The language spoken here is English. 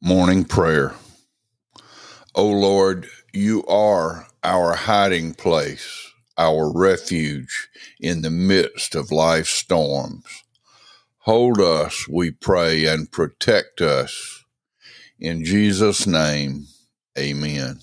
Morning Prayer. O Lord, you are our hiding place, our refuge in the midst of life's storms. Hold us, we pray, and protect us. In Jesus' name, amen.